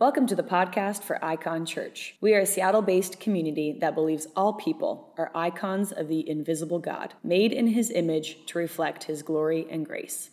Welcome to the podcast for Icon Church. We are a Seattle based community that believes all people are icons of the invisible God, made in his image to reflect his glory and grace.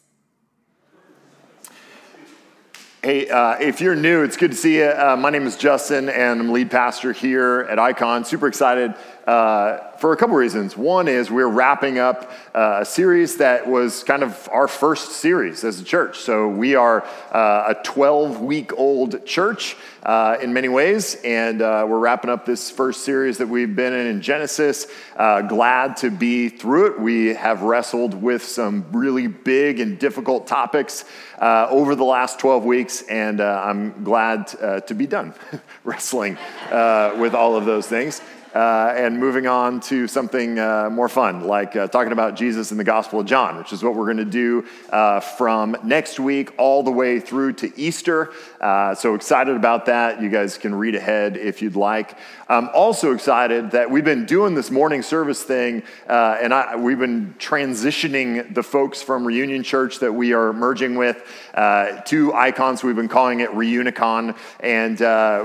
Hey, uh, if you're new, it's good to see you. Uh, my name is Justin, and I'm lead pastor here at Icon. Super excited uh, for a couple reasons. One is we're wrapping up uh, a series that was kind of our first series as a church. So we are uh, a 12 week old church uh, in many ways, and uh, we're wrapping up this first series that we've been in in Genesis. Uh, glad to be through it. We have wrestled with some really big and difficult topics over the last 12 weeks, and I'm glad to be done wrestling with all of those things uh, and moving on to something uh, more fun, like uh, talking about Jesus in the Gospel of John, which is what we're going to do uh, from next week all the way through to Easter. Uh, so excited about that. You guys can read ahead if you'd like. I'm also excited that we've been doing this morning service thing, uh, and I, we've been transitioning the folks from Reunion Church that we are merging with to Icons. We've been calling it Reunicon, and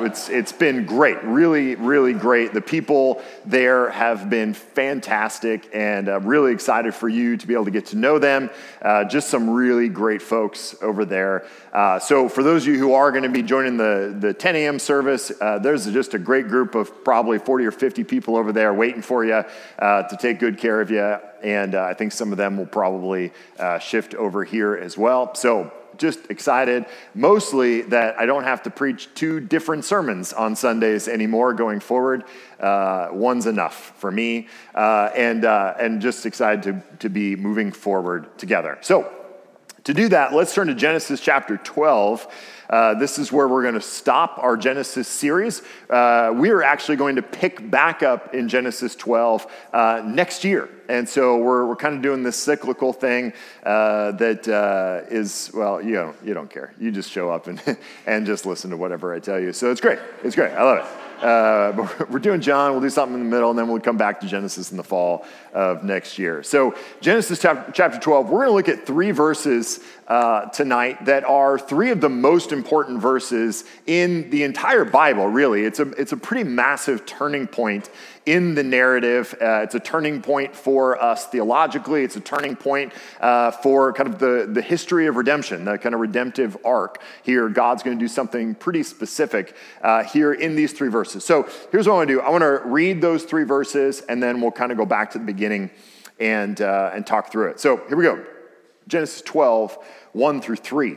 it's, it's been great, really, really great. The people there have been fantastic and uh, really excited for you to be able to get to know them. Uh, just some really great folks over there. Uh, so, for those of you who are going to be joining the, the 10 a.m. service, uh, there's just a great group of probably 40 or 50 people over there waiting for you uh, to take good care of you. And uh, I think some of them will probably shift over here as well. So, just excited, mostly that I don't have to preach two different sermons on Sundays anymore going forward. Uh, one's enough for me, uh, and, uh, and just excited to, to be moving forward together. So, to do that, let's turn to Genesis chapter 12. Uh, this is where we're going to stop our Genesis series. Uh, we are actually going to pick back up in Genesis 12 uh, next year. And so we're, we're kind of doing this cyclical thing uh, that uh, is well, you don't, you don't care. You just show up and, and just listen to whatever I tell you. So it's great. It's great. I love it. Uh, but we're doing John. We'll do something in the middle, and then we'll come back to Genesis in the fall of next year. So, Genesis chapter 12, we're going to look at three verses uh, tonight that are three of the most important verses in the entire Bible, really. It's a, it's a pretty massive turning point in the narrative. Uh, it's a turning point for us theologically. It's a turning point uh, for kind of the, the history of redemption, the kind of redemptive arc here. God's going to do something pretty specific uh, here in these three verses. So here's what I want to do I want to read those three verses, and then we'll kind of go back to the beginning and, uh, and talk through it. So here we go Genesis 12, 1 through 3.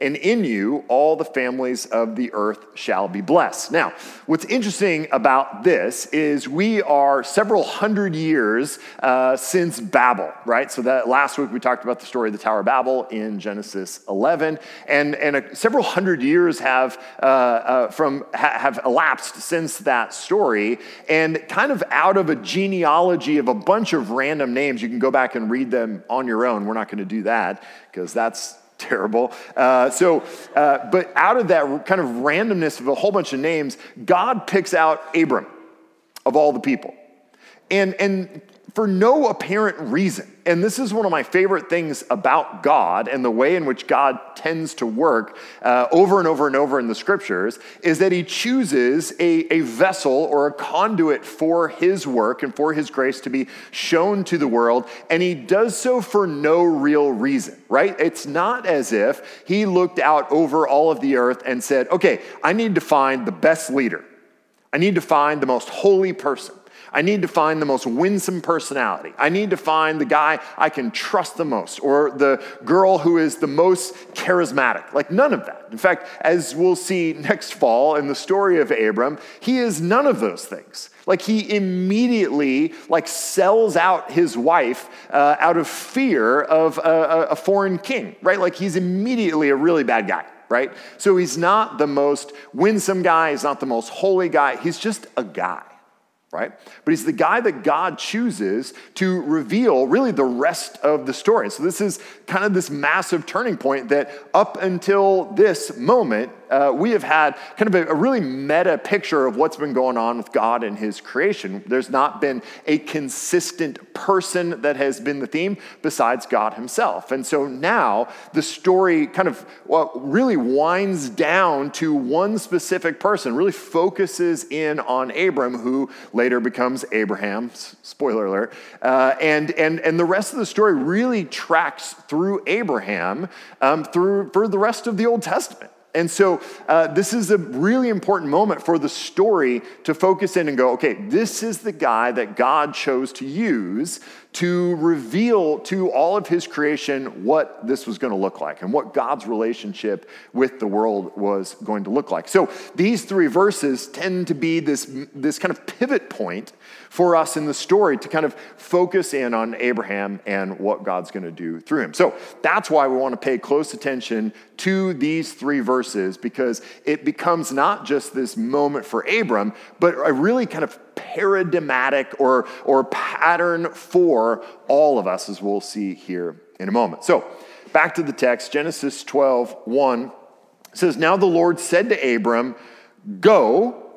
and in you all the families of the earth shall be blessed. Now, what's interesting about this is we are several hundred years uh, since Babel, right? So that last week we talked about the story of the Tower of Babel in Genesis 11, and and a, several hundred years have uh, uh, from ha, have elapsed since that story, and kind of out of a genealogy of a bunch of random names, you can go back and read them on your own. We're not going to do that because that's terrible. Uh, so, uh, but out of that kind of randomness of a whole bunch of names, God picks out Abram of all the people. And, and for no apparent reason. And this is one of my favorite things about God and the way in which God tends to work uh, over and over and over in the scriptures is that he chooses a, a vessel or a conduit for his work and for his grace to be shown to the world. And he does so for no real reason, right? It's not as if he looked out over all of the earth and said, okay, I need to find the best leader. I need to find the most holy person. I need to find the most winsome personality. I need to find the guy I can trust the most or the girl who is the most charismatic. Like none of that. In fact, as we'll see next fall in the story of Abram, he is none of those things. Like he immediately like sells out his wife uh, out of fear of a, a foreign king, right? Like he's immediately a really bad guy right? So he's not the most winsome guy, he's not the most holy guy, he's just a guy. Right? But he's the guy that God chooses to reveal really the rest of the story. So this is kind of this massive turning point that up until this moment, uh, we have had kind of a, a, really meta picture of what's been going on with God and his creation. There's not been a consistent person that has been the theme besides God himself. And so now the story kind of well, really winds down to one specific person, really focuses in on Abram, who later becomes Abraham, spoiler alert. Uh, and, and, and the rest of the story really tracks through Abraham um, through, for the rest of the Old Testament. And so, uh, this is a really important moment for the story to focus in and go, okay, this is the guy that God chose to use to reveal to all of his creation what this was going to look like and what God's relationship with the world was going to look like. So, these three verses tend to be this, this kind of pivot point for us in the story to kind of focus in on Abraham and what God's going to do through him. So that's why we want to pay close attention to these three verses because it becomes not just this moment for Abram, but a really kind of paradigmatic or, or pattern for all of us, as we'll see here in a moment. So back to the text Genesis 12 1 says, Now the Lord said to Abram, Go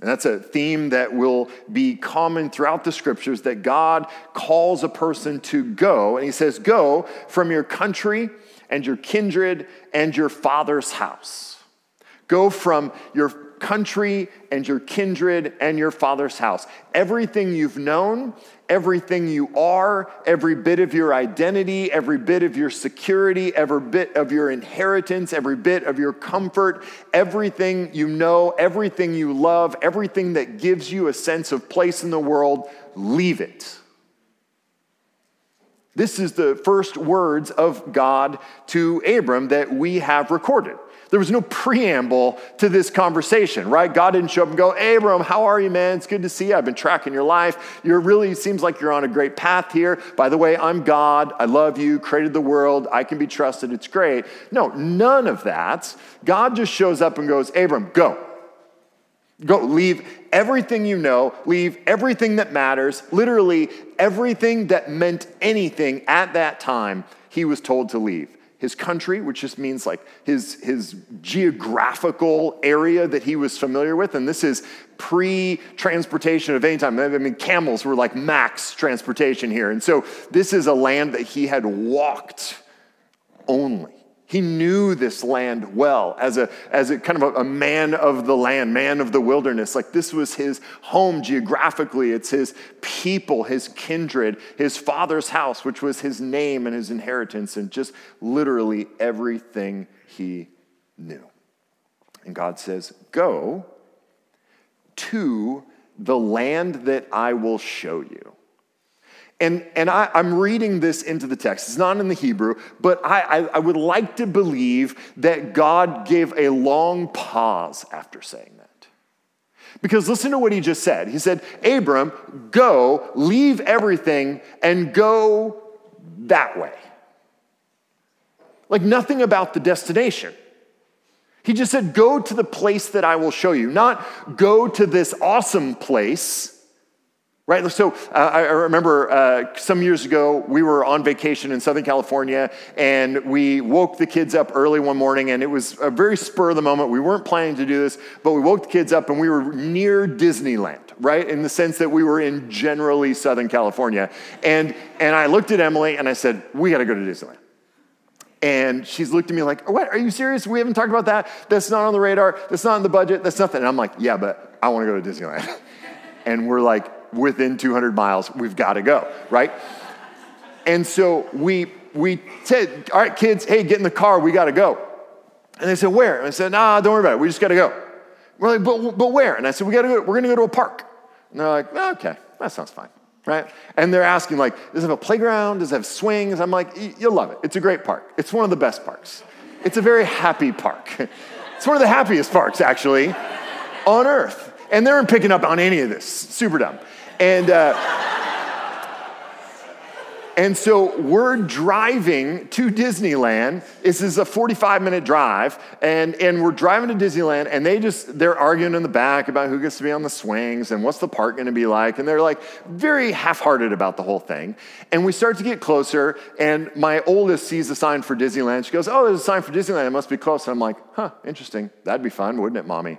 and that's a theme that will be common throughout the scriptures that God calls a person to go. And he says, Go from your country and your kindred and your father's house. Go from your country and your kindred and your father's house. Everything you've known, everything you are, every bit of your identity, every bit of your security, every bit of your inheritance, every bit of your comfort, everything you know, everything you love, everything that gives you a sense of place in the world, leave it. This is the first words of God to Abram that we have recorded. There was no preamble to this conversation, right? God didn't show up and go, Abram, how are you, man? It's good to see you. I've been tracking your life. You're really, seems like you're on a great path here. By the way, I'm God. I love you, created the world. I can be trusted. It's great. No, none of that. God just shows up and goes, Abram, go. Go, leave everything you know, leave everything that matters, literally everything that meant anything at that time, he was told to leave his country, which just means like his, his geographical area that he was familiar with. And this is pre transportation of any time. I mean, camels were like max transportation here. And so this is a land that he had walked only. He knew this land well as a, as a kind of a, a, man of the land, man of the wilderness. Like this was his home geographically. It's his people, his kindred, his father's house, which was his name and his inheritance, and just literally everything he knew. And God says, Go to the land that I will show you. And, and I, am reading this into the text. It's not in the Hebrew, but I, I, I would like to believe that God gave a long pause after saying that. Because listen to what he just said. He said, Abram, go, leave everything, and go that way. Like nothing about the destination. He just said, Go to the place that I will show you, not go to this awesome place Right? So uh, I remember uh, some years ago, we were on vacation in Southern California and we woke the kids up early one morning and it was a very spur of the moment. We weren't planning to do this, but we woke the kids up and we were near Disneyland, right? In the sense that we were in generally Southern California. And, and I looked at Emily and I said, We got to go to Disneyland. And she's looked at me like, What? Are you serious? We haven't talked about that. That's not on the radar. That's not in the budget. That's nothing. And I'm like, Yeah, but I want to go to Disneyland. and we're like, within 200 miles. We've got to go, right? And so we, we said, all right, kids, hey, get in the car. We got to go. And they said, where? And I said, nah, don't worry about it. We just got to go. We're like, but, but where? And I said, we got to go. We're going to go to a park. And they're like, oh, okay, that sounds fine, right? And they're asking, like, does it have a playground? Does it have swings? I'm like, you'll love it. It's a great park. It's one of the best parks. It's a very happy park. it's one of the happiest parks, actually, on earth. And they weren't picking up on any of this. Super dumb. And, uh, And so we're driving to Disneyland. This is a 45 minute drive, and, and we're driving to Disneyland, and they just, they're arguing in the back about who gets to be on the swings and what's the park gonna be like. And they're like very half hearted about the whole thing. And we start to get closer, and my oldest sees a sign for Disneyland. She goes, Oh, there's a sign for Disneyland. It must be close. And I'm like, Huh, interesting. That'd be fun, wouldn't it, mommy?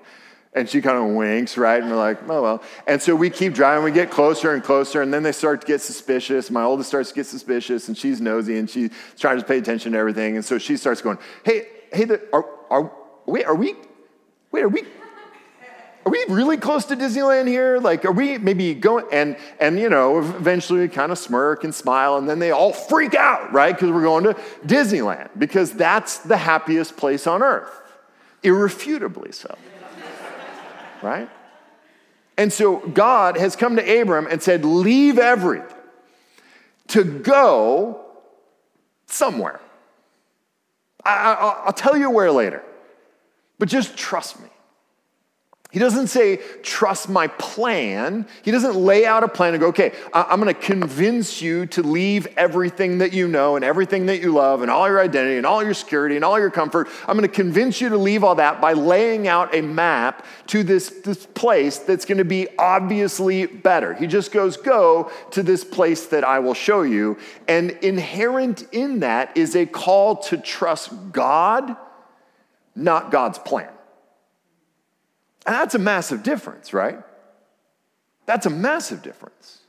And she kind of winks, right? And we're like, oh, well. And so we keep driving, we get closer and closer, and then they start to get suspicious. My oldest starts to get suspicious, and she's nosy, and she's trying to pay attention to everything. And so she starts going, hey, hey, the, are, are, wait, are we, wait, are we, are we really close to Disneyland here? Like, are we maybe going? And, and you know, eventually we kind of smirk and smile, and then they all freak out, right? Because we're going to Disneyland, because that's the happiest place on earth, irrefutably so right? And so God has come to Abram and said, Leave everything to go somewhere. I, will tell you where later, but just trust me. He doesn't say, trust my plan. He doesn't lay out a plan and go, okay, I'm going to convince you to leave everything that you know and everything that you love and all your identity and all your security and all your comfort. I'm going to convince you to leave all that by laying out a map to this, this place that's going to be obviously better. He just goes, go to this place that I will show you. And inherent in that is a call to trust God, not God's plan. And that's a massive difference, right? That's a massive difference.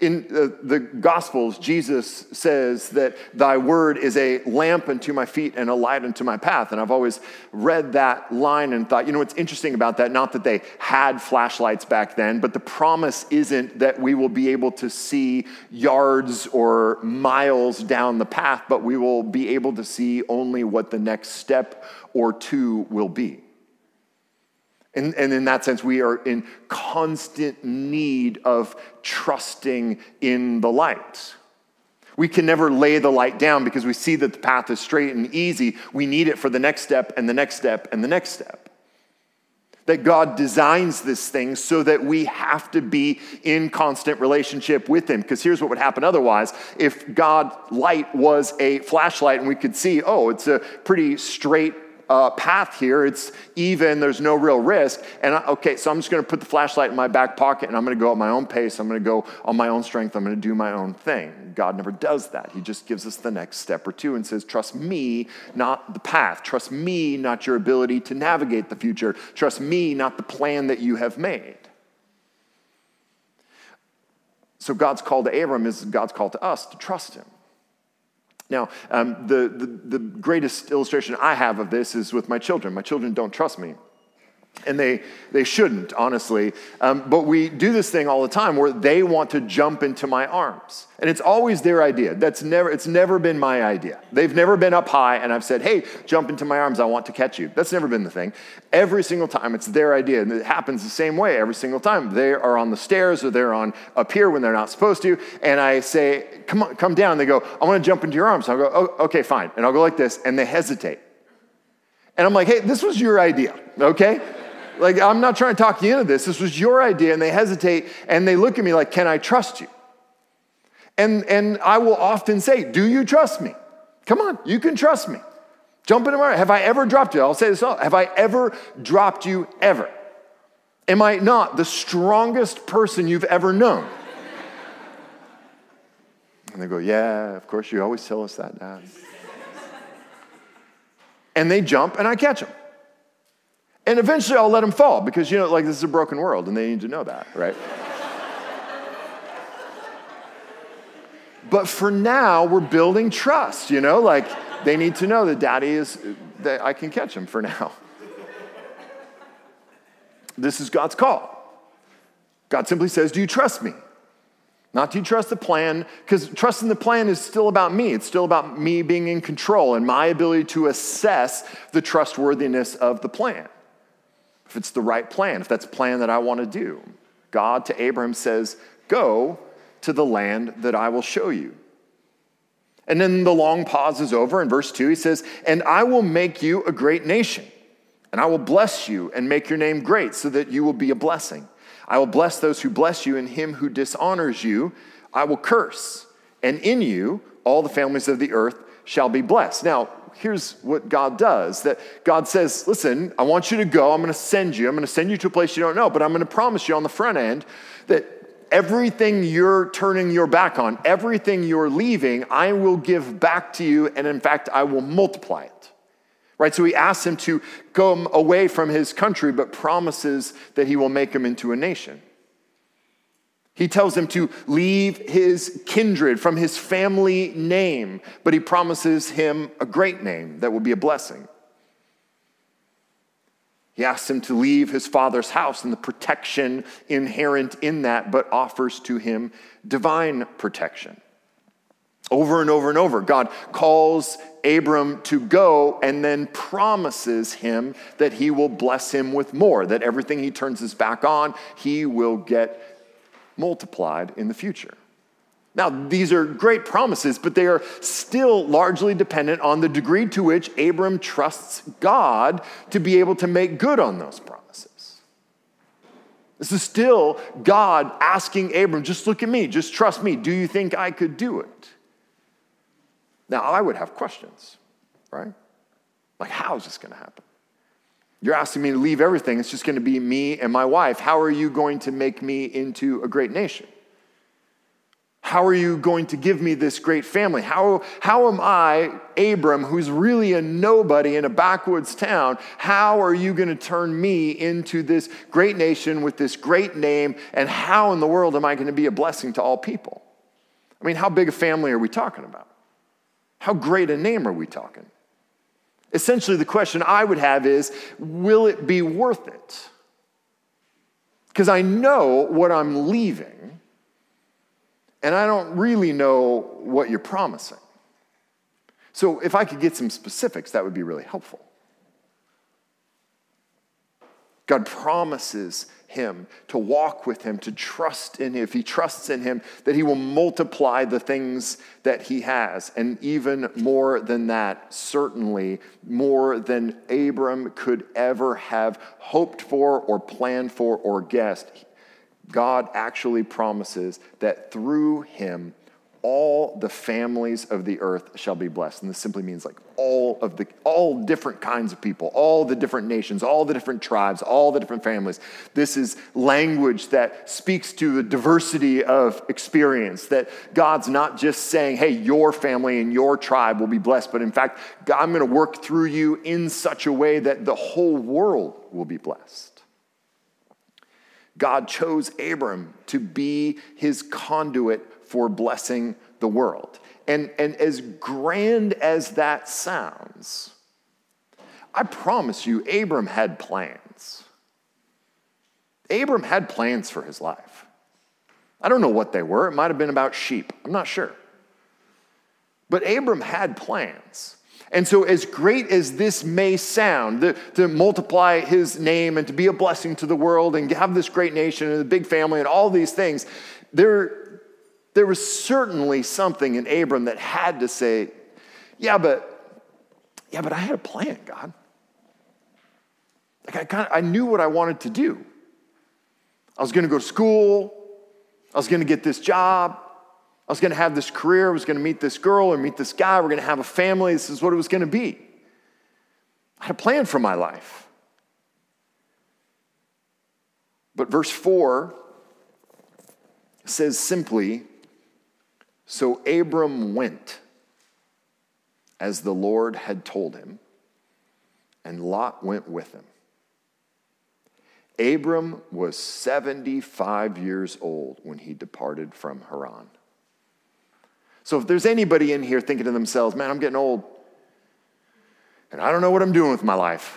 In the, the, Gospels, Jesus says that thy word is a lamp unto my feet and a light unto my path. And I've always read that line and thought, you know what's interesting about that? Not that they had flashlights back then, but the promise isn't that we will be able to see yards or miles down the path, but we will be able to see only what the next step or two will be. And, and, in that sense, we are in constant need of trusting in the light. We can never lay the light down because we see that the path is straight and easy. We need it for the next step and the next step and the next step. That God designs this thing so that we have to be in constant relationship with Him. Because here's what would happen otherwise if God light was a flashlight and we could see, oh, it's a pretty straight uh, path here. It's even, there's no real risk. And I, okay, so I'm just going to put the flashlight in my back pocket and I'm going to go at my own pace. I'm going to go on my own strength. I'm going to do my own thing. God never does that. He just gives us the next step or two and says, Trust me, not the path. Trust me, not your ability to navigate the future. Trust me, not the plan that you have made. So God's call to Abram is God's call to us to trust him. Now, um, the, the, the greatest illustration I have of this is with my children. My children don't trust me. And they, they shouldn't, honestly. Um, but we do this thing all the time where they want to jump into my arms. And it's always their idea. That's never, it's never been my idea. They've never been up high and I've said, hey, jump into my arms. I want to catch you. That's never been the thing. Every single time, it's their idea. And it happens the same way every single time. They are on the stairs or they're on up here when they're not supposed to. And I say, come on, come down. They go, I want to jump into your arms. I'll go, oh, okay, fine. And I'll go like this. And they hesitate. And I'm like, hey, this was your idea, okay? Like, I'm not trying to talk you into this. This was your idea. And they hesitate and they look at me like, Can I trust you? And, and I will often say, Do you trust me? Come on, you can trust me. Jump into my. Have I ever dropped you? I'll say this all. Have I ever dropped you ever? Am I not the strongest person you've ever known? and they go, Yeah, of course, you always tell us that, Dad. and they jump and I catch them. And eventually I'll let them fall because, you know, like this is a broken world and they need to know that, right? but for now, we're building trust, you know, like they need to know that daddy is, that I can catch them for now. This is God's call. God simply says, Do you trust me? Not do you trust the plan, because trusting the plan is still about me. It's still about me being in control and my ability to assess the trustworthiness of the plan if it's the right plan, if that's a plan that I want to do. God to Abraham says, Go to the land that I will show you. And then the long pause is over. In verse 2, he says, And I will make you a great nation, and I will bless you and make your name great, so that you will be a blessing. I will bless those who bless you, and him who dishonors you, I will curse and in you all the families of the earth shall be blessed. Now, here's what God does that God says, Listen, I want you to go. I'm going to send you. I'm going to send you to a place you don't know, but I'm going to promise you on the front end that everything you're turning your back on, everything you're leaving, I will give back to you. And in fact, I will multiply it. Right? So he asks him to go away from his country, but promises that he will make him into a nation. He tells him to leave his kindred from his family name, but he promises him a great name that will be a blessing. He asks him to leave his father's house and the protection inherent in that, but offers to him divine protection. Over and over and over, God calls Abram to go and then promises him that he will bless him with more, that everything he turns his back on, he will get multiplied in the future. Now, these are great promises, but they are still largely dependent on the degree to which Abram trusts God to be able to make good on those promises. This is still God asking Abram, just look at me, just trust me. Do you think I could do it? Now, I would have questions, right? Like, how is this going to happen? You're asking me to leave everything. It's just going to be me and my wife. How are you going to make me into a great nation? How are you going to give me this great family? How, how am I, Abram, who's really a nobody in a backwoods town, how are you going to turn me into this great nation with this great name? And how in the world am I going to be a blessing to all people? I mean, how big a family are we talking about? How great a name are we talking? Essentially, the question I would have is will it be worth it? Because I know what I'm leaving, and I don't really know what you're promising. So, if I could get some specifics, that would be really helpful. God promises him, to walk with him, to trust in him. If he trusts in him, that he will multiply the things that he has. And even more than that, certainly more than Abram could ever have hoped for or planned for or guessed. God actually promises that through him, all the families of the earth shall be blessed. And this simply means like all of the all different kinds of people, all the different nations, all the different tribes, all the different families. This is language that speaks to the diversity of experience that God's not just saying, "Hey, your family and your tribe will be blessed," but in fact, God, I'm going to work through you in such a way that the whole world will be blessed. God chose Abram to be his conduit for blessing the world. And, and as grand as that sounds, I promise you, Abram had plans. Abram had plans for his life. I don't know what they were. It might have been about sheep. I'm not sure. But Abram had plans. And so, as great as this may sound, the, to multiply his name and to be a blessing to the world and have this great nation and a big family and all these things, there, there was certainly something in Abram that had to say, yeah, but, yeah, but I had a plan, God. Like I, kind of, I knew what I wanted to do. I was going to go to school. I was going to get this job. I was going to have this career. I was going to meet this girl or meet this guy. We're going to have a family. This is what it was going to be. I had a plan for my life. But verse 4 says simply, so Abram went as the Lord had told him, and Lot went with him. Abram was 75 years old when he departed from Haran. So if there's anybody in here thinking to themselves, man, I'm getting old, and I don't know what I'm doing with my life,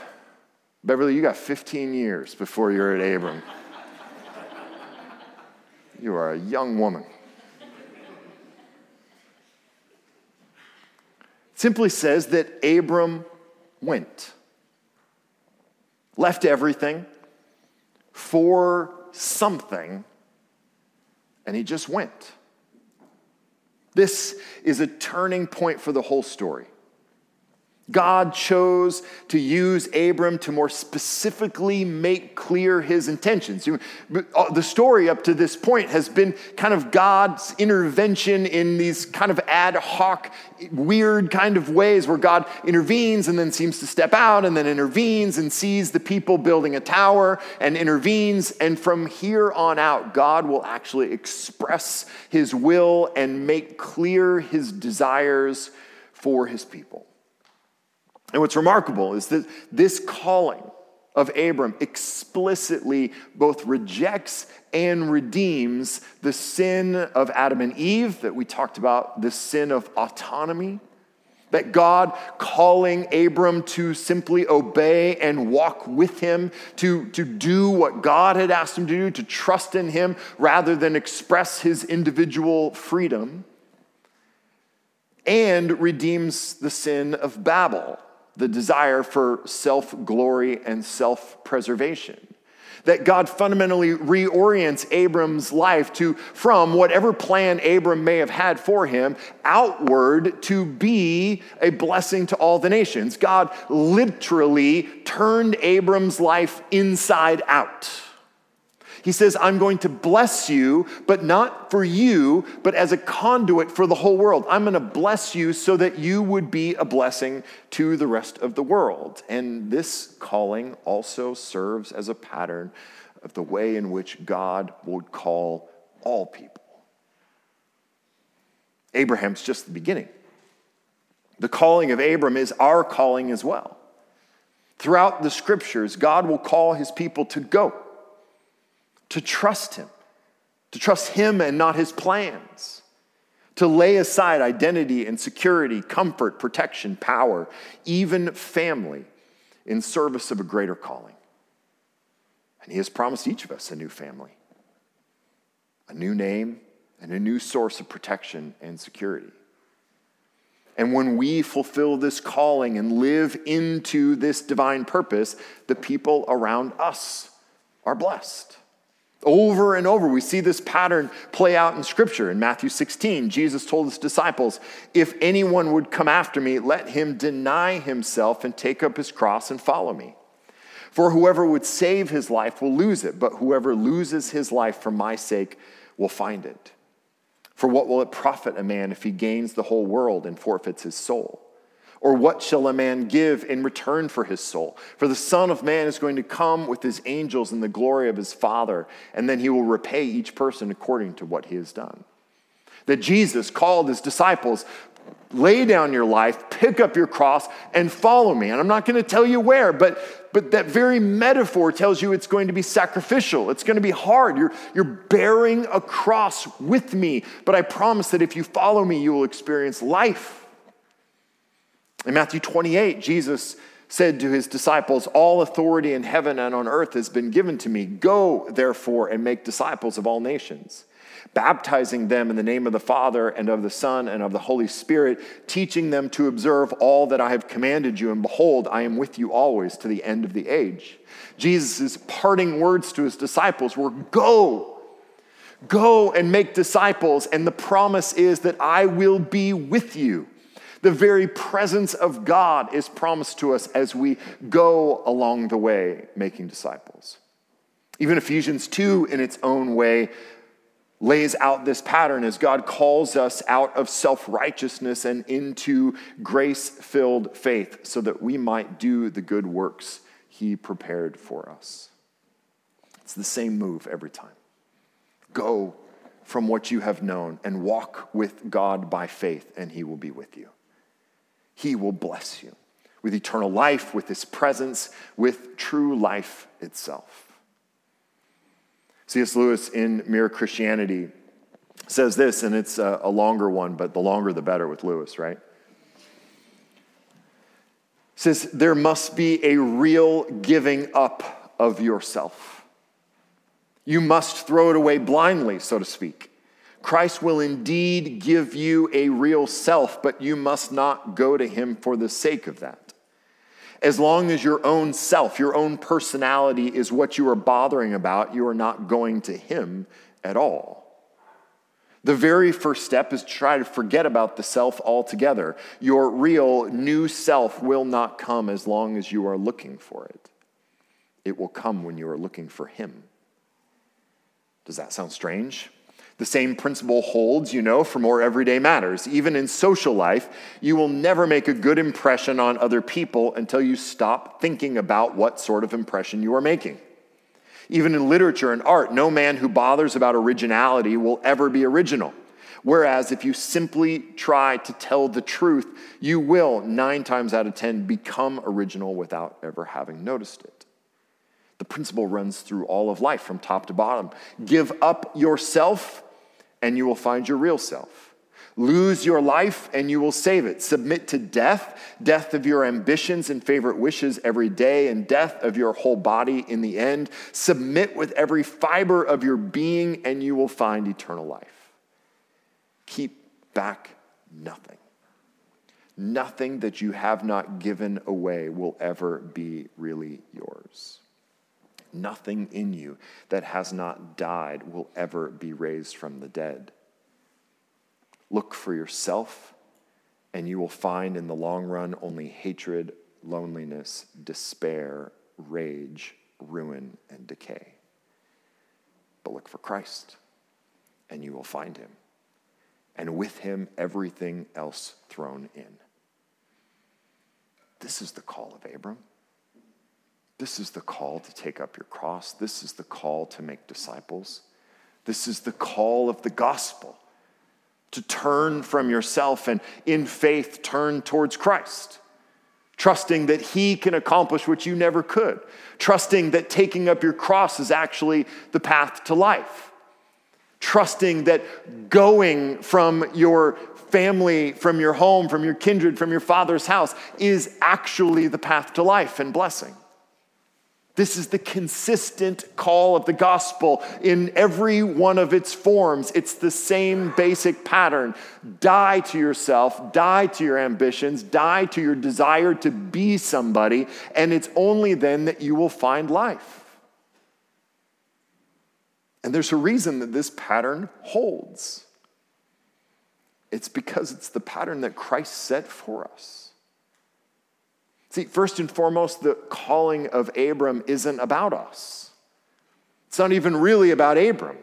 Beverly, you got 15 years before you're at Abram. you are a young woman. Simply says that Abram went, left everything for something, and he just went. This is a turning point for the whole story. God chose to use Abram to more specifically make clear his intentions. Uh, the story up to this point has been kind of God's intervention in these kind of ad hoc, weird kind of ways where God intervenes and then seems to step out and then intervenes and sees the people building a tower and intervenes. And from here on out, God will actually express his will and make clear his desires for his people. And what's remarkable is that this calling of Abram explicitly both rejects and redeems the sin of Adam and Eve that we talked about, the sin of autonomy. That God calling Abram to simply obey and walk with him, to, to do what God had asked him to do, to trust in him rather than express his individual freedom, and redeems the sin of Babel the desire for self glory and self preservation. That God fundamentally reorients Abram's life to, from whatever plan Abram may have had for him, outward to be a blessing to all the nations. God literally turned Abram's life inside out. He says, I'm going to bless you, but not for you, but as a conduit for the whole world. I'm going to bless you so that you would be a blessing to the rest of the world. And this calling also serves as a pattern of the way in which God would call all people. Abraham's just the beginning. The calling of Abram is our calling as well. Throughout the scriptures, God will call his people to go to trust Him, to trust Him and not His plans, to lay aside identity and security, comfort, protection, power, even family in service of a greater calling. And He has promised each of us a new family, a new name, and a new source of protection and security. And when we fulfill this calling and live into this divine purpose, the people around us are blessed. Over and over, we see this pattern play out in Scripture. In Matthew 16, Jesus told his disciples, If anyone would come after me, let him deny himself and take up his cross and follow me. For whoever would save his life will lose it, but whoever loses his life for my sake will find it. For what will it profit a man if he gains the whole world and forfeits his soul? Or what shall a man give in return for his soul? For the Son of Man is going to come with his angels in the glory of his Father, and then he will repay each person according to what he has done. That Jesus called his disciples, lay down your life, pick up your cross, and follow me. And I'm not going to tell you where, but, but that very metaphor tells you it's going to be sacrificial. It's going to be hard. You're, you're bearing a cross with me, but I promise that if you follow me, you will experience life. In Matthew 28, Jesus said to his disciples, All authority in heaven and on earth has been given to me. Go, therefore, and make disciples of all nations, baptizing them in the name of the Father and of the Son and of the Holy Spirit, teaching them to observe all that I have commanded you. And behold, I am with you always to the end of the age. Jesus' parting words to his disciples were, Go. Go and make disciples, and the promise is that I will be with you the very presence of God is promised to us as we go along the way making disciples. Even Ephesians 2, in its own way, lays out this pattern as God calls us out of self righteousness and into grace filled faith so that we might do the good works He prepared for us. It's the same move every time. Go from what you have known and walk with God by faith, and He will be with you. He will bless you with eternal life, with his presence, with true life itself. C.S. Lewis in Mere Christianity says this, and it's a, longer one, but the longer the better with Lewis, right? Says, There must be a real giving up of yourself. You must throw it away blindly, so to speak. Christ will indeed give you a real self, but you must not go to him for the sake of that. As long as your own self, your own personality is what you are bothering about, you are not going to him at all. The very first step is to try to forget about the self altogether. Your real new self will not come as long as you are looking for it. It will come when you are looking for Him. Does that sound strange? The same principle holds, you know, for more everyday matters. Even in social life, you will never make a good impression on other people until you stop thinking about what sort of impression you are making. Even in literature and art, no man who bothers about originality will ever be original. Whereas if you simply try to tell the truth, you will, nine times out of 10, become original without ever having noticed it. The principle runs through all of life from top to bottom. Give up yourself, and you will find your real self. Lose your life and you will save it. Submit to death, death of your ambitions and favorite wishes every day, and death of your whole body in the end. Submit with every fiber of your being, and you will find eternal life. Keep back nothing. Nothing that you have not given away will ever be really yours. Nothing in you that has not died will ever be raised from the dead. Look for yourself, and you will find in the long run only hatred, loneliness, despair, rage, ruin, and decay. But look for Christ, and you will find him, and with him, everything else thrown in. This is the call of Abram. This is the call to take up your cross. This is the call to make disciples. This is the call of the gospel to turn from yourself and in faith turn towards Christ, trusting that He can accomplish what you never could, trusting that taking up your cross is actually the path to life, trusting that going from your family, from your home, from your kindred, from your father's house is actually the path to life and blessing. This is the consistent call of the gospel in every one of its forms. It's the same basic pattern. Die to yourself, die to your ambitions, die to your desire to be somebody, and it's only then that you will find life. And there's a reason that this pattern holds. It's because it's the pattern that Christ set for us. See, first and foremost, the calling of Abram isn't about us. It's not even really about Abram.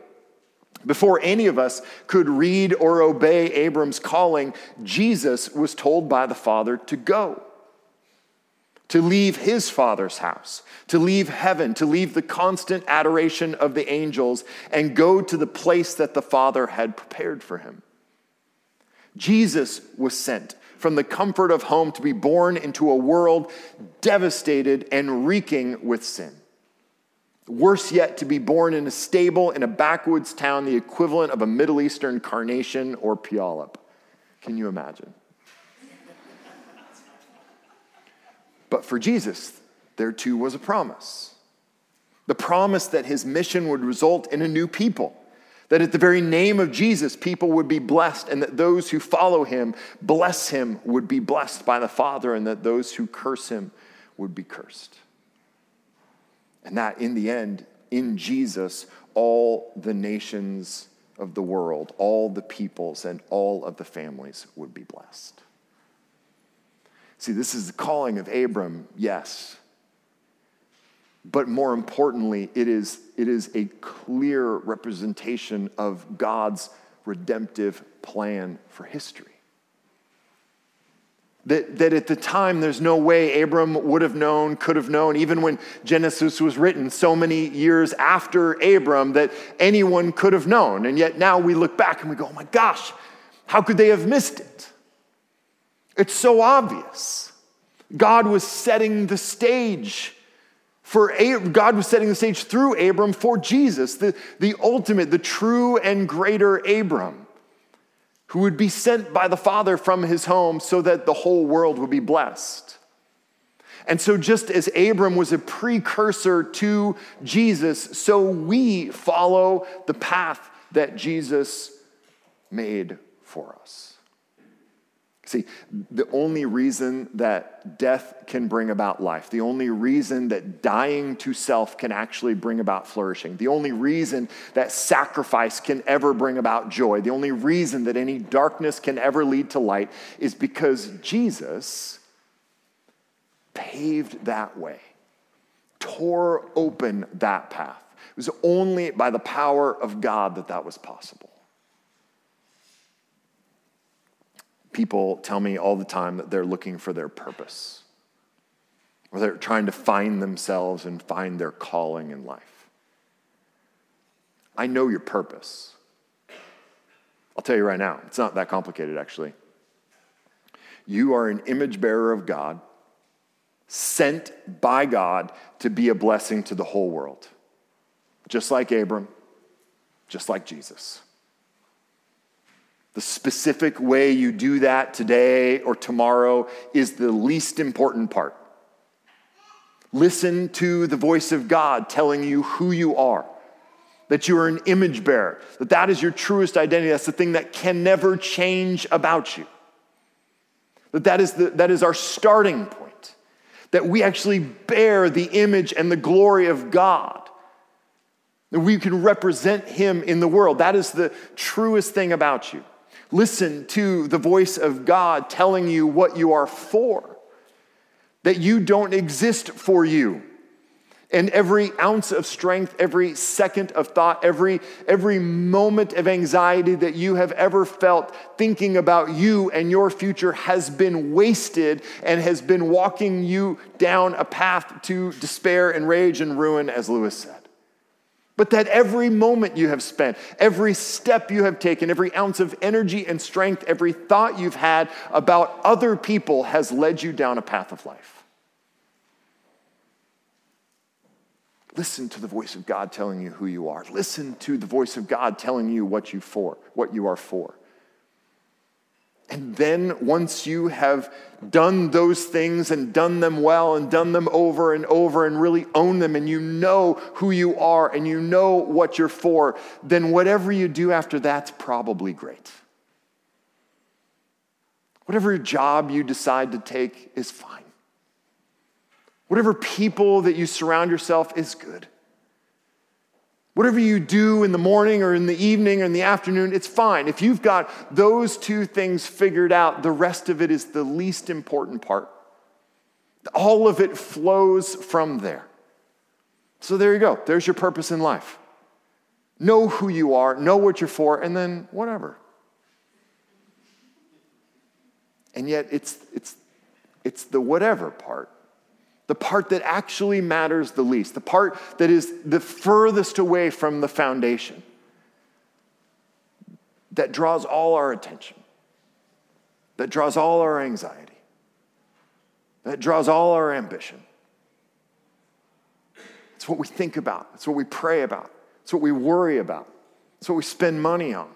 Before any of us could read or obey Abram's calling, Jesus was told by the Father to go, to leave his Father's house, to leave heaven, to leave the constant adoration of the angels, and go to the place that the Father had prepared for him. Jesus was sent from the comfort of home to be born into a world devastated and reeking with sin. Worse yet, to be born in a stable in a backwoods town, the equivalent of a Middle Eastern Carnation or Puyallup. Can you imagine? But for Jesus, there too was a promise. The promise that his mission would result in a new people that at the very name of Jesus, people would be blessed, and that those who follow him, bless him, would be blessed by the Father, and that those who curse him would be cursed. And that in the end, in Jesus, all the nations of the world, all the peoples, and all of the families would be blessed. See, this is the calling of Abram, yes, but more importantly, it is, it is a clear representation of God's redemptive plan for history. That, that at the time, there's no way Abram would have known, could have known, even when Genesis was written so many years after Abram, that anyone could have known. And yet now we look back and we go, oh my gosh, how could they have missed it? It's so obvious. God was setting the stage for God was setting the stage through Abram for Jesus, the, the ultimate, the true and greater Abram, who would be sent by the Father from his home so that the whole world would be blessed. And so, just as Abram was a precursor to Jesus, so we follow the path that Jesus made for us. See, the only reason that death can bring about life, the only reason that dying to self can actually bring about flourishing, the only reason that sacrifice can ever bring about joy, the only reason that any darkness can ever lead to light is because Jesus paved that way, tore open that path. It was only by the power of God that that was possible. People tell me all the time that they're looking for their purpose, or they're trying to find themselves and find their calling in life. I know your purpose. I'll tell you right now, it's not that complicated, actually. You are an image bearer of God, sent by God to be a blessing to the whole world, just like Abram, just like Jesus. The specific way you do that today or tomorrow is the least important part. Listen to the voice of God telling you who you are, that you are an image bearer, that that is your truest identity. That's the thing that can never change about you. That that is, the, that is our starting point, that we actually bear the image and the glory of God. That we can represent Him in the world. That is the truest thing about you. Listen to the voice of God telling you what you are for, that you don't exist for you. And every ounce of strength, every second of thought, every, every moment of anxiety that you have ever felt thinking about you and your future has been wasted and has been walking you down a path to despair and rage and ruin, as Lewis said. But that every moment you have spent, every step you have taken, every ounce of energy and strength, every thought you've had about other people has led you down a path of life. Listen to the voice of God telling you who you are. Listen to the voice of God telling you what you for, what you are for. And then, once you have done those things and done them well and done them over and over and really own them, and you know who you are and you know what you're for, then whatever you do after that's probably great. Whatever job you decide to take is fine. Whatever people that you surround yourself is good. Whatever you do in the morning or in the evening or in the afternoon, it's fine. If you've got those two things figured out, the rest of it is the least important part. All of it flows from there. So there you go. There's your purpose in life. Know who you are, know what you're for, and then whatever. And yet, it's, it's, it's the whatever part the part that actually matters the least, the part that is the furthest away from the foundation, that draws all our attention, that draws all our anxiety, that draws all our ambition. It's what we think about, it's what we pray about, it's what we worry about, it's what we spend money on.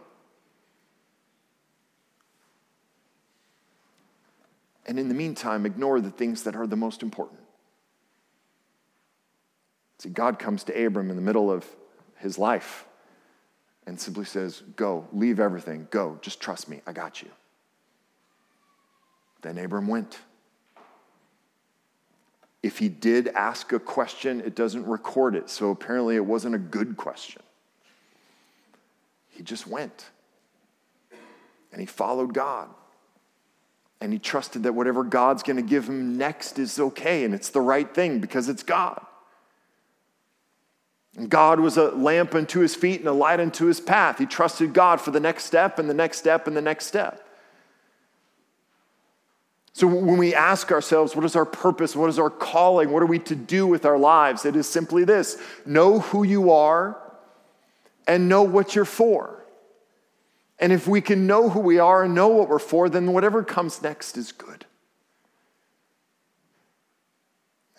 And in the meantime, ignore the things that are the most important. See, God comes to Abram in the middle of his life and simply says, Go, leave everything, go, just trust me, I got you. Then Abram went. If he did ask a question, it doesn't record it, so apparently it wasn't a good question. He just went. And he followed God. And he trusted that whatever God's going to give him next is okay and it's the right thing because it's God. God was a lamp unto his feet and a light unto his path. He trusted God for the next step and the next step and the next step. So when we ask ourselves, what is our purpose? What is our calling? What are we to do with our lives? It is simply this know who you are and know what you're for. And if we can know who we are and know what we're for, then whatever comes next is good.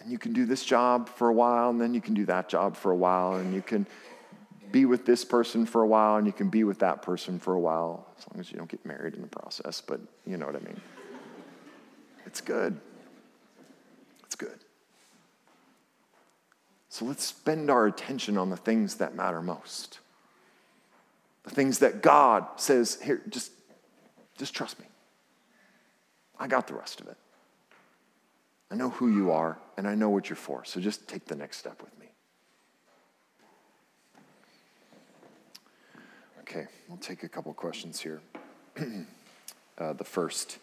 And you can do this job for a while, and then you can do that job for a while, and you can be with this person for a while, and you can be with that person for a while, as long as you don't get married in the process, but you know what I mean. It's good. It's good. So let's spend our attention on the things that matter most. The things that God says, here, just, just trust me. I got the rest of it. I know who you are, and I know what you're for. So just take the next step with me. Okay, we'll take a couple questions here. uh, the first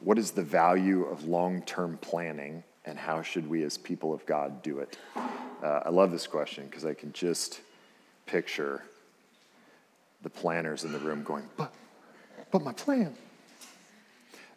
What is the value of long term planning, and how should we as people of God do it? Uh, I love this question because I can just picture the planners in the room going, But, but my plan.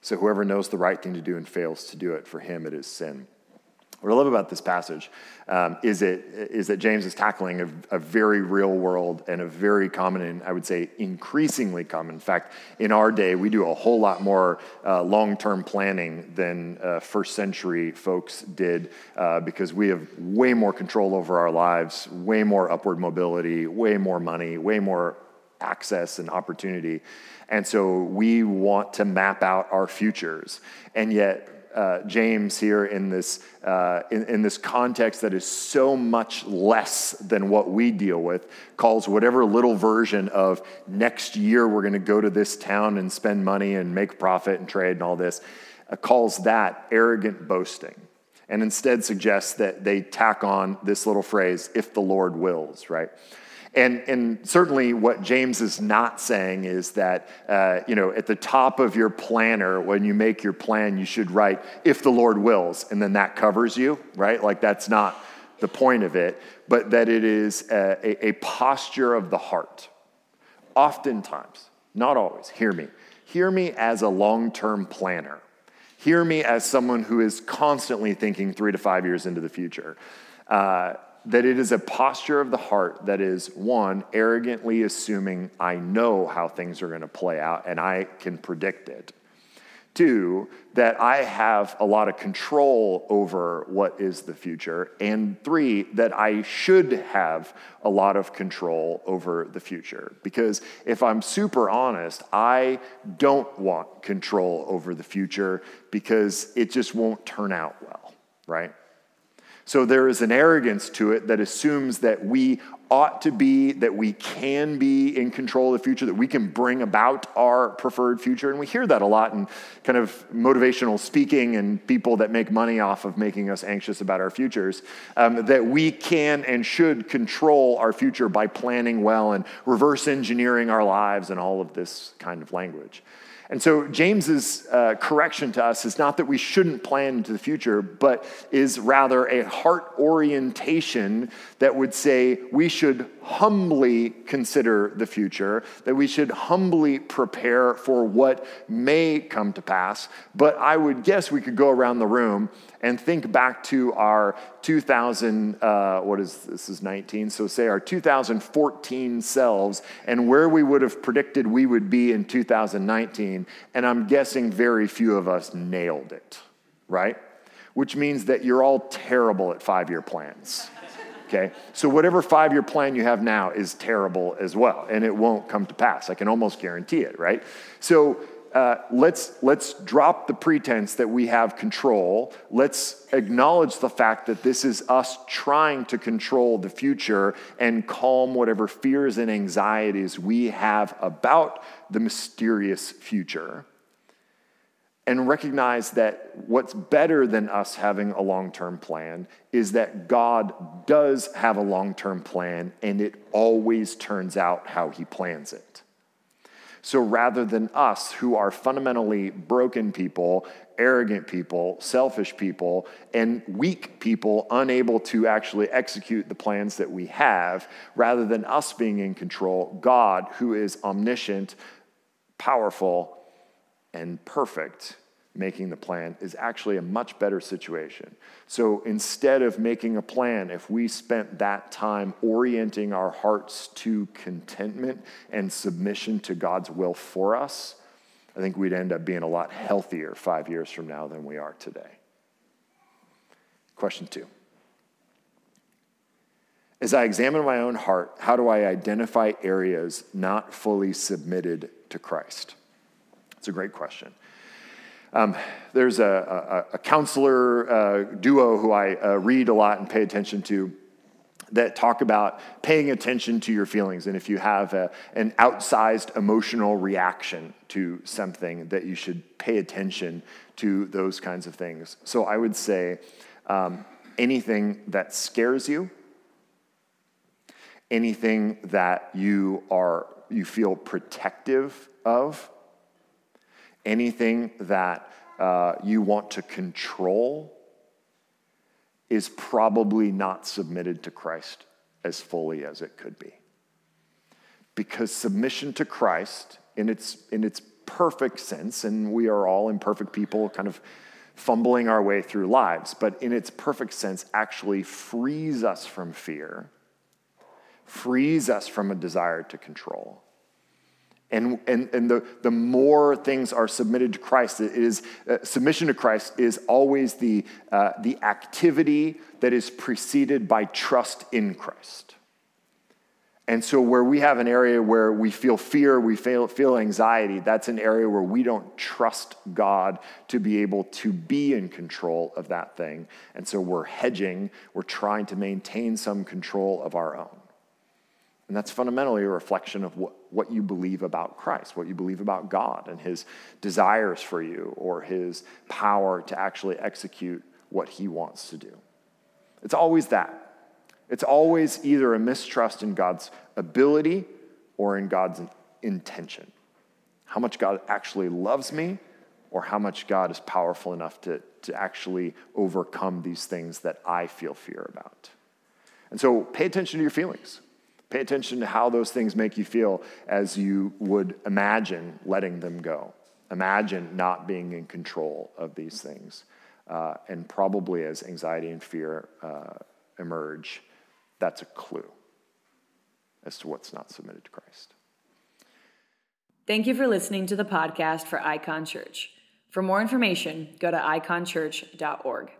So whoever knows the right thing to do and fails to do it, for him it is sin. What I love about this passage um, is, it, is that James is tackling a, a, very real world and a very common, and I would say increasingly common. In fact, in our day, we do a whole lot more uh, long term planning than uh, first century folks did uh, because we have way more control over our lives, way more upward mobility, way more money, way more access and opportunity. And so we want to map out our futures. And yet, uh, James here in this, uh, in, in, this context that is so much less than what we deal with, calls whatever little version of next year we're going to go to this town and spend money and make profit and trade and all this, uh, calls that arrogant boasting. And instead suggests that they tack on this little phrase, if the Lord wills, right? And, and certainly, what James is not saying is that, uh, you know, at the top of your planner, when you make your plan, you should write, if the Lord wills, and then that covers you, right? Like, that's not the point of it, but that it is a, a, posture of the heart. Oftentimes, not always, hear me. Hear me as a long term planner. Hear me as someone who is constantly thinking three to five years into the future. Uh, that it is a posture of the heart that is one, arrogantly assuming I know how things are going to play out and I can predict it. Two, that I have a lot of control over what is the future. And three, that I should have a lot of control over the future. Because if I'm super honest, I don't want control over the future because it just won't turn out well, right? So there is an arrogance to it that assumes that we ought to be, that we can be in control of the future, that we can bring about our preferred future. And we hear that a lot in kind of motivational speaking and people that make money off of making us anxious about our futures, um, that we can and should control our future by planning well and reverse engineering our lives and all of this kind of language. And so, James's uh, correction to us is not that we shouldn't plan into the future, but is rather a heart orientation that would say we should humbly consider the future, that we should humbly prepare for what may come to pass. But I would guess we could go around the room and think back to our 2000, uh, what is this is 19, so say our 2014 selves and where we would have predicted we would be in 2019. And I'm guessing very few of us nailed it, right? Which means that you're all terrible at five year plans. Okay? So, whatever five year plan you have now is terrible as well, and it won't come to pass. I can almost guarantee it, right? So, uh, let's, let's drop the pretense that we have control. Let's acknowledge the fact that this is us trying to control the future and calm whatever fears and anxieties we have about the mysterious future. And recognize that what's better than us having a long term plan is that God does have a long term plan and it always turns out how he plans it. So rather than us, who are fundamentally broken people, arrogant people, selfish people, and weak people, unable to actually execute the plans that we have, rather than us being in control, God, who is omniscient, powerful, and perfect, making the plan is actually a much better situation. So instead of making a plan, if we spent that time orienting our hearts to contentment and submission to God's will for us, I think we'd end up being a lot healthier five years from now than we are today. Question two. As I examine my own heart, how do I identify areas not fully submitted to Christ? It's a great question. Um, there's a, a, a counselor uh, duo who I uh, read a lot and pay attention to that talk about paying attention to your feelings. And if you have a, an outsized emotional reaction to something, that you should pay attention to those kinds of things. So I would say um, anything that scares you, anything that you are you feel protective of, anything that uh, you want to control is probably not submitted to Christ as fully as it could be. Because submission to Christ, in its, in its perfect sense, and we are all imperfect people kind of fumbling our way through lives, but in its perfect sense, actually frees us from fear, frees us from a desire to control and, and, and the, the more things are submitted to Christ, it is, uh, submission to Christ is always the, uh, the activity that is preceded by trust in Christ. And so, where we have an area where we feel fear, we feel, feel anxiety, that's an area where we don't trust God to be able to be in control of that thing. And so, we're hedging, we're trying to maintain some control of our own. And that's fundamentally a reflection of what, what you believe about Christ, what you believe about God and his desires for you or his power to actually execute what he wants to do. It's always that. It's always either a mistrust in God's ability or in God's intention. How much God actually loves me or how much God is powerful enough to, to actually overcome these things that I feel fear about. And so pay attention to your feelings. Pay attention to how those things make you feel as you would imagine letting them go. Imagine not being in control of these things. Uh, and probably as anxiety and fear uh, emerge, that's a clue as to what's not submitted to Christ. Thank you for listening to the podcast for Icon Church. For more information, go to iconchurch.org.